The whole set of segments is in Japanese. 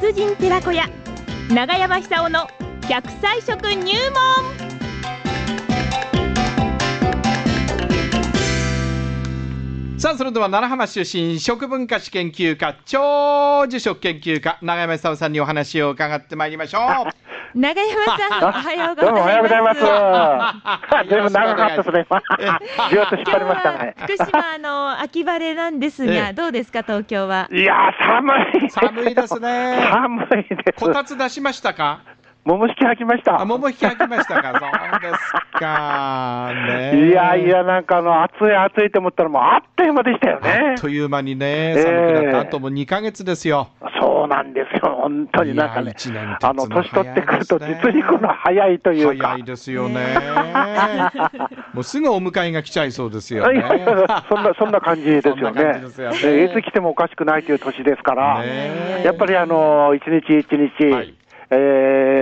達人寺子屋。長山久夫の100歳食入門。さあそれでは奈良浜出身食文化史研究家長寿食研究家永山久夫さんにお話を伺ってまいりましょう長山さんおはようございます どうもおはようございます。随分長かったですね。ぎゅっと引っ張りましたね。福島の秋晴れなんですが、ええどうですか東京は？いやー、寒い。寒いですね寒いです。こたつ出しましたか？桃引き履きました。あ桃引き開きましたかそうですかねいやいや、なんかあの、暑い暑いと思ったらもうあっという間でしたよあねっ。という間にねええ寒くなったあとも2ヶ月ですよそうなんですよ。本当になんかね一年経つ。のあの、年取ってくると実にこの早いというか。早いですよね もうすぐお迎えが来ちゃいそうですよね そんな、そんな感じですよねよね。えいつ来てもおかしくないという年ですから、ねえやっぱりあの、一日一日、はいえ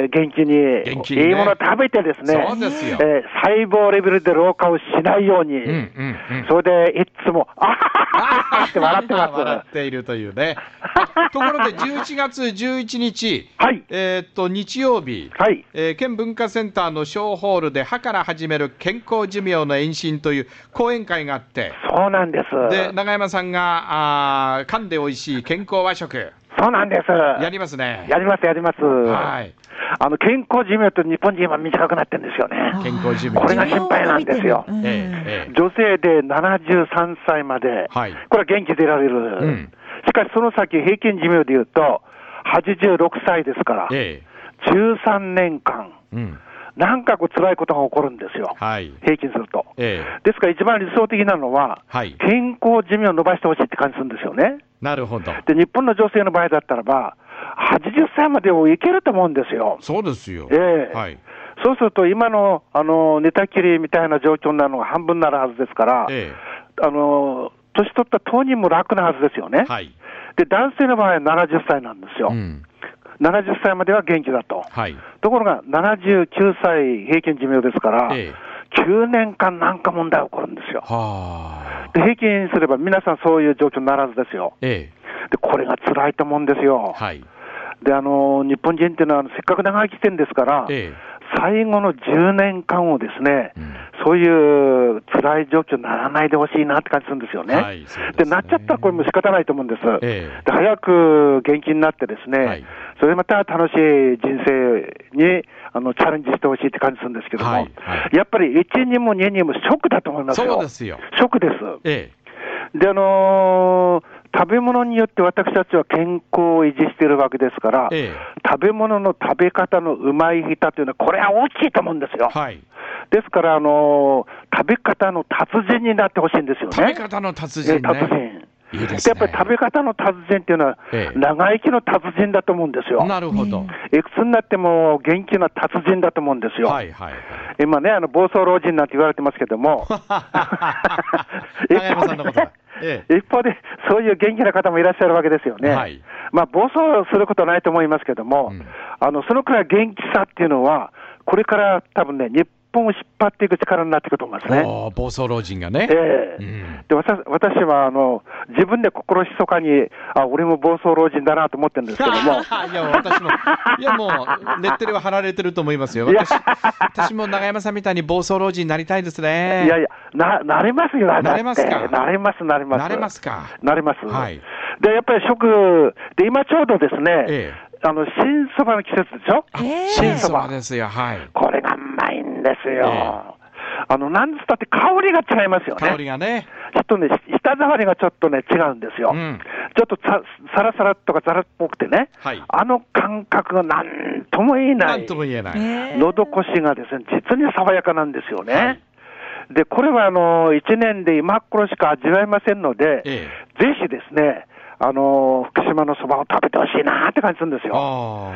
ー元気に、元気にね。いいもの食べてですね、そうですよ。えー細胞レベルで老化をしないように、うんうんうん。それでいっつも、あはははって笑ってます。笑っているというね。ところで11月11日、はい。えーっと日曜日、はい。えー県文化センターの小ホールで歯から始める健康寿命の延伸という講演会があって、そうなんです。で永山さんがあー噛んで美味しい健康和食そうなんです。やりますね。やります、やります。はい。あの、健康寿命って日本人は短くなってるんですよね。健康寿命。これが心配なんですよ女性で73歳まで、はいこれは元気でいられる、んしかしその先、平均寿命でいうと、86歳ですから、え13年間、えうん。なんかこう辛いことが起こるんですよ、はい。平均すると。ええですから一番理想的なのは、はい健康寿命を伸ばしてほしいって感じするんですよね。なるほど。で、日本の女性の場合だったらば、80歳までをいけると思うんですよ。そうですよ。ええはい。そうすると、今のあの寝たきりみたいな状況になるのが半分になるはずですから、えあの年取った当人も楽なはずですよね。えはい。で、男性の場合は70歳なんですよ。うん。70歳までは元気だと。はい。ところが、79歳平均寿命ですから、え9年間なんか問題起こるんですよ。はあ。で、平均すれば皆さんそういう状況にならずですよ。えで、これが辛いと思うんですよえ。はい。で、あの、日本人っていうのは、せっかく長生きしてるんですから、え最後の10年間をですね、うんそういう辛い状況にならないでほしいなって感じするんですよね。はいですねでなっちゃったらこれも仕方ないと思うんです。ええで早く元気になってですね、はいそれでまた楽しい人生にあのチャレンジしてほしいって感じするんですけども、はいはいやっぱり1にも2にもショックだと思いえますよ。そうですよ。ショックです。えで、あのー食べ物によって私たちは健康を維持しているわけですから、ええ食べ物の食べ方のうまい下手というのは、これは大きいと思うんですよ。えはい。ですから、あのー食べ方の達人になってほしいんですよね。食べ方の達人ね。え達人。いいね。やっぱり食べ方の達人っていうのは、ええ長生きの達人だと思うんですよ。なるほど。いくつになっても元気な達人だと思うんですよ。はいはいはい。今ね、あの暴走老人なんて言われてますけども、長山さんのことだ。ええ。一方で、そういう元気な方もいらっしゃるわけですよね。はい。まあ、暴走することはないと思いますけども、うん。あのそのくらい元気さっていうのは、これから多分ね、日本を引っ張っていく力になっていくと思いますね。暴走老人がね。ええうんで私私はあの自分で心ひそかに、あ俺も暴走老人だなと思ってるんですけども、いや、私も、いや、もう、レッテルは貼られてると思いますよ。私、私も長山さんみたいに暴走老人になりたいですね。いやいや、ななれますよ、なれますか？なれます、なれます。なれますか？なれます。はいで、やっぱり食、で、今ちょうどですね、えあの、新そばの季節でしょ？あええ新そばばですよ、はい。これがですよ。えあの、なんつったって香りが違いますよね。香りがね。ちょっとね、舌触りがちょっとね、違うんですよ。うんちょっとさサラサラとかザラっぽくてね、はいあの感覚がなんとも言えな。ないんとも言えない。ええ喉越しがですね、実に爽やかなんですよね。はいで、これはあの、1年で今頃しか味わえませんので、えぜひですね、あの、福島のそばを食べてほしいなって感じするんですよ。あ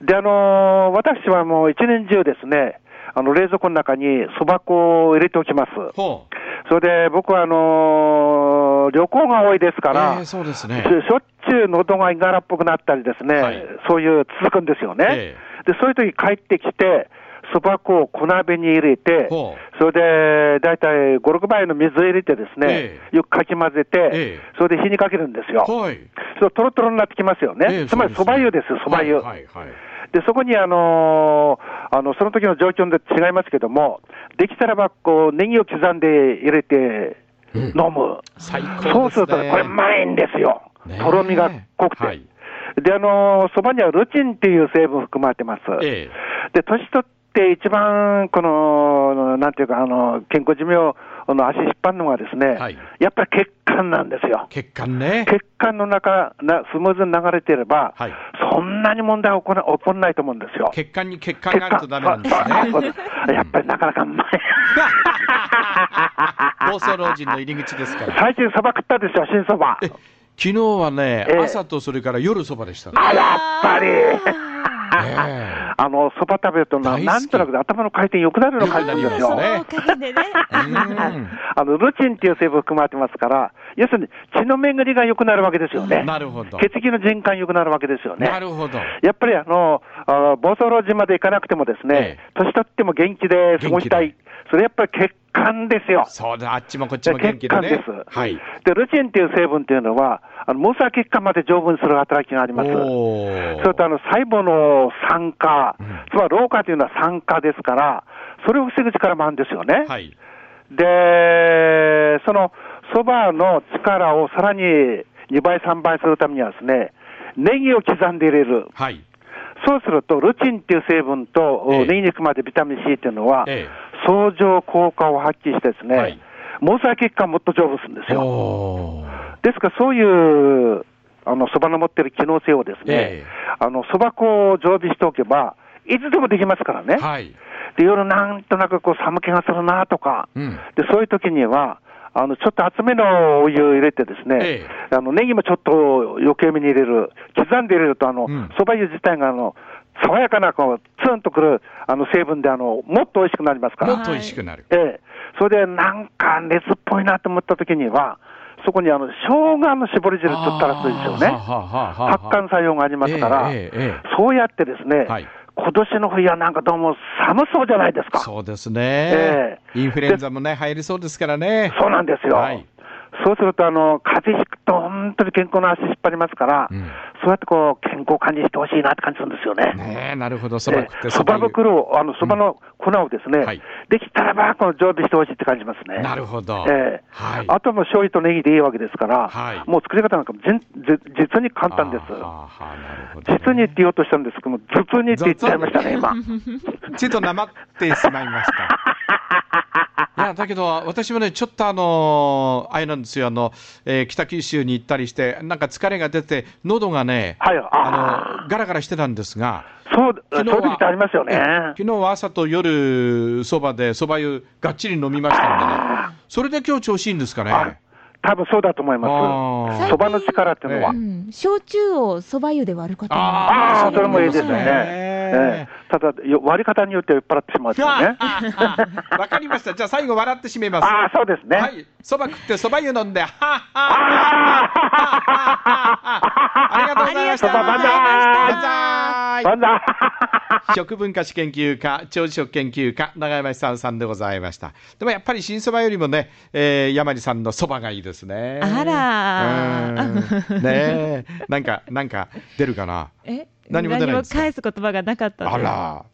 で、あの、私はもう一年中ですね、あの、冷蔵庫の中にそば粉を入れておきます。あ。ほう。それで僕はあの旅行が多いですから、ええそうですねししょっちゅう喉がいがらっぽくなったりですね、はいそういう続くんですよね。えで、そういう時帰ってきて、そば粉を小鍋に入れてほ、それで大体5、6倍の水を入れてですね、えよくかき混ぜて、ええそれで火にかけるんですよ。はい。そうトロトロになってきますよね。ええつまりそば湯ですよ、そば湯。はいはいはい。で、そこにあのーあの、その時の状況で違いますけども、できたらば、こう、ネギを刻んで入れて飲む。最高ですね。そうするとね、これうまいんですよとろみが濃くて。はいで、あのーそばにはルチンっていう成分含まれてます。えで、年取って一番、この、なんていうか、あの、健康寿命の足引っ張るのがですね、はいやっぱり血管なんですよ。血管ね。血管の中、なスムーズに流れていれば、はいそんなに問題は起こら起こらないと思うんですよ。血管に血管があるとダメなんですね。やっぱりなかなかうまい。暴走老人の入り口ですから。最近そば食ったでしょ、新そば。え昨日はね、ええ朝とそれから夜そばでしたね。あ、やっぱり。えあの、そば食べるとな、んとなく頭の回転良くなるの感じるんですよ。ねそうかけてね。うんあの、ルチンっていう成分含まれてますから、要するに血の巡りが良くなるわけですよね。なるほど。血液の循環良くなるわけですよね。なるほど。やっぱりあの、あ暴走老人まで行かなくてもですね、え年取っても元気で過ごしたい。それやっぱり血管ですよ。そうだ、あっちもこっちも元気でね。血管です。はい。で、ルチンっていう成分っていうのは、あの、毛細血管まで丈夫にする働きがあります。おそれとあの細胞の酸化、うんつまり老化というのは酸化ですから、それを防ぐ力もあるんですよね。はい。で、そのそばの力をさらに2倍、3倍するためにはですね、ネギを刻んで入れる。はい。そうすると、ルチンっていう成分と、ええネギ肉までビタミン C っていうのは、え相乗効果を発揮してですね、はい毛細血管もっと丈夫するんですえ。よ。ですから、そういう、あの、そばの持ってる機能性をですねええ、あの、そば粉を常備しておけば、いつでもできますからね。はい。で、夜なんとなくこう寒気がするなとか、うん。で、そういう時には、あの、ちょっと厚めのお湯を入れてですね、えあの、ネギもちょっと余計めに入れる。刻んで入れると、あのうん、そば湯自体が、あの、爽やかな、こう、ツンとくる、あの、成分で、あの、もっと美味しくなりますから。もっと美味しくなる。ええ。それで、なんか熱っぽいなと思った時には、そこにあの、生姜の絞り汁取ったらするんですよね。発汗作用がありますから、えええええそうやってですね、はい今年の冬はなんかどうも寒そうじゃないですか。そうですね、えインフルエンザもね、入りそうですからね。そうなんですよ。はいそうすると、あの、風邪ひくと本当に健康の足引っ張りますから、うんそうやってこう、健康管理してほしいなって感じするんですよね。ねえ、なるほど、そばえ食ってえそば湯袋を、あの、そばの粉をですね、はいできたらば、この常備してほしいって感じますね。なるほど。ええはい。あとはもう醤油とネギでいいわけですから、はいもう作り方なんかも全ぜ実に簡単です。ああなるほどね実にって言おうとしたんですけども、頭痛にって言っちゃいましたね、今。ちょっとなまってしまいました。いや、だけど、私もね、ちょっとあのあれなんですよ、あの、えー北九州に行ったりして、なんか疲れが出て、喉がね、はいああの、ガラガラしてたんですが、そう、昨日はありますよね。え昨日は朝と夜、そばで、そば湯、がっちり飲みましたんでね、それで今日調子いいんですかあね。多分そうだと思います。そばの力っていうのは。えうん、焼酎をそば湯で割ることもああ、それもいいですよね。ねええただ、よ割り方によって酔っ払ってしまうんですよね。わかりました。じゃあ最後笑って締めます。ああ、そうですね。はい。そば食ってそば湯飲んで、はっはっはっはありがとうございました。そば万歳万歳万歳食文化史研究家、長寿食研究家、長山久夫さんでございました。でもやっぱり新そばよりもね、えー山地さんのそばがいいですね。あらうんねえ。なんか、なんか出るかな？え？何も出ないんですか？返す言葉がなかったあら。